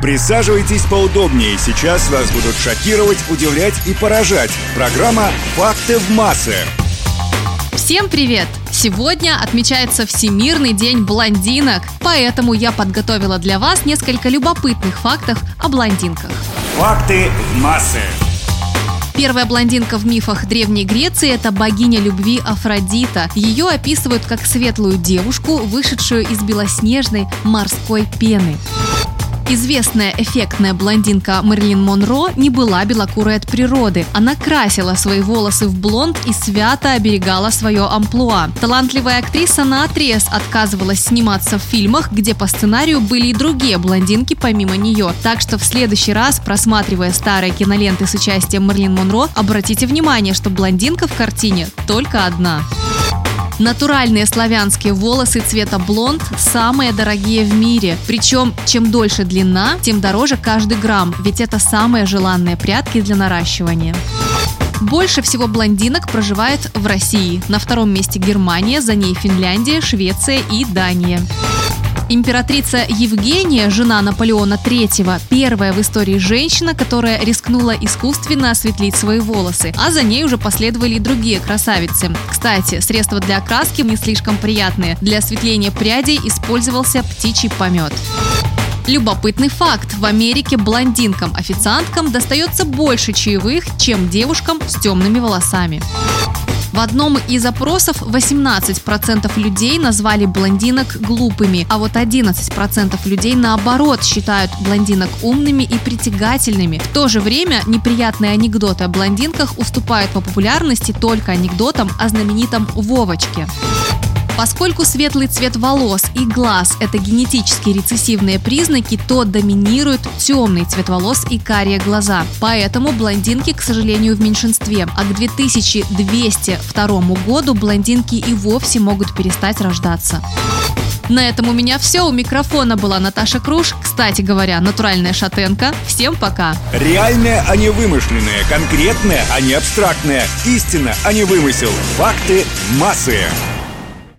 Присаживайтесь поудобнее. Сейчас вас будут шокировать, удивлять и поражать. Программа «Факты в массы». Всем привет! Сегодня отмечается Всемирный день блондинок, поэтому я подготовила для вас несколько любопытных фактов о блондинках. Факты в массы. Первая блондинка в мифах Древней Греции – это богиня любви Афродита. Ее описывают как светлую девушку, вышедшую из белоснежной морской пены. Известная эффектная блондинка Мерлин Монро не была белокурой от природы. Она красила свои волосы в блонд и свято оберегала свое амплуа. Талантливая актриса на отрез отказывалась сниматься в фильмах, где по сценарию были и другие блондинки помимо нее. Так что в следующий раз, просматривая старые киноленты с участием Мерлин Монро, обратите внимание, что блондинка в картине только одна. Натуральные славянские волосы цвета блонд самые дорогие в мире. Причем, чем дольше длина, тем дороже каждый грамм, ведь это самые желанные прятки для наращивания. Больше всего блондинок проживает в России. На втором месте Германия, за ней Финляндия, Швеция и Дания. Императрица Евгения, жена Наполеона III, первая в истории женщина, которая рискнула искусственно осветлить свои волосы, а за ней уже последовали и другие красавицы. Кстати, средства для окраски не слишком приятные. Для осветления прядей использовался птичий помет. Любопытный факт. В Америке блондинкам-официанткам достается больше чаевых, чем девушкам с темными волосами. В одном из опросов 18% людей назвали блондинок глупыми, а вот 11% людей наоборот считают блондинок умными и притягательными. В то же время неприятные анекдоты о блондинках уступают по популярности только анекдотам о знаменитом Вовочке. Поскольку светлый цвет волос и глаз – это генетически рецессивные признаки, то доминирует темный цвет волос и карие глаза. Поэтому блондинки, к сожалению, в меньшинстве. А к 2202 году блондинки и вовсе могут перестать рождаться. На этом у меня все. У микрофона была Наташа Круш. Кстати говоря, натуральная шатенка. Всем пока. Реальное, а не вымышленное. Конкретное, а не абстрактное. Истина, а не вымысел. Факты массы.